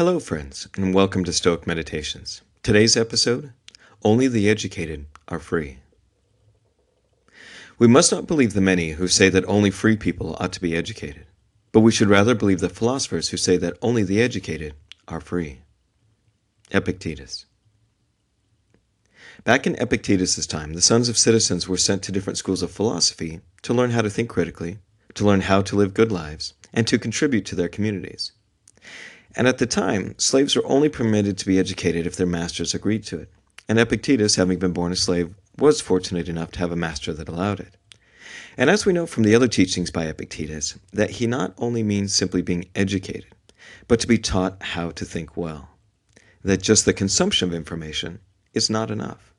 Hello, friends, and welcome to Stoic Meditations. Today's episode Only the Educated Are Free. We must not believe the many who say that only free people ought to be educated, but we should rather believe the philosophers who say that only the educated are free. Epictetus. Back in Epictetus's time, the sons of citizens were sent to different schools of philosophy to learn how to think critically, to learn how to live good lives, and to contribute to their communities. And at the time, slaves were only permitted to be educated if their masters agreed to it. And Epictetus, having been born a slave, was fortunate enough to have a master that allowed it. And as we know from the other teachings by Epictetus, that he not only means simply being educated, but to be taught how to think well. That just the consumption of information is not enough.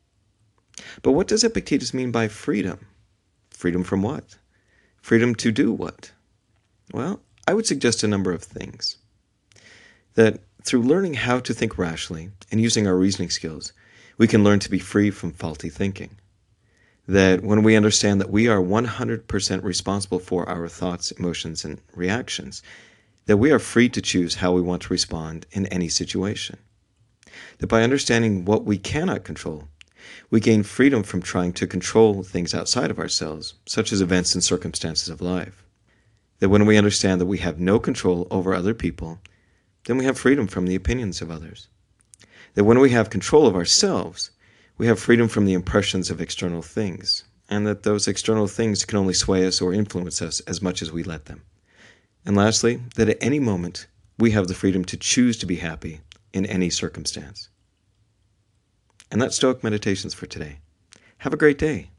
But what does Epictetus mean by freedom? Freedom from what? Freedom to do what? Well, I would suggest a number of things that through learning how to think rationally and using our reasoning skills, we can learn to be free from faulty thinking. That when we understand that we are 100% responsible for our thoughts, emotions, and reactions, that we are free to choose how we want to respond in any situation. That by understanding what we cannot control, we gain freedom from trying to control things outside of ourselves, such as events and circumstances of life. That when we understand that we have no control over other people then we have freedom from the opinions of others. That when we have control of ourselves, we have freedom from the impressions of external things, and that those external things can only sway us or influence us as much as we let them. And lastly, that at any moment, we have the freedom to choose to be happy in any circumstance. And that's Stoic Meditations for today. Have a great day.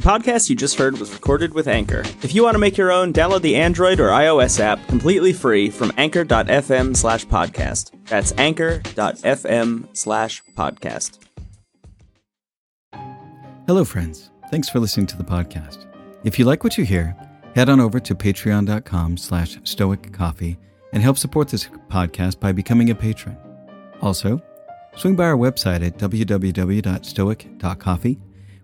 The podcast you just heard was recorded with Anchor. If you want to make your own, download the Android or iOS app completely free from anchor.fm slash podcast. That's anchor.fm slash podcast. Hello, friends. Thanks for listening to the podcast. If you like what you hear, head on over to patreon.com slash stoic coffee and help support this podcast by becoming a patron. Also, swing by our website at www.stoic.coffee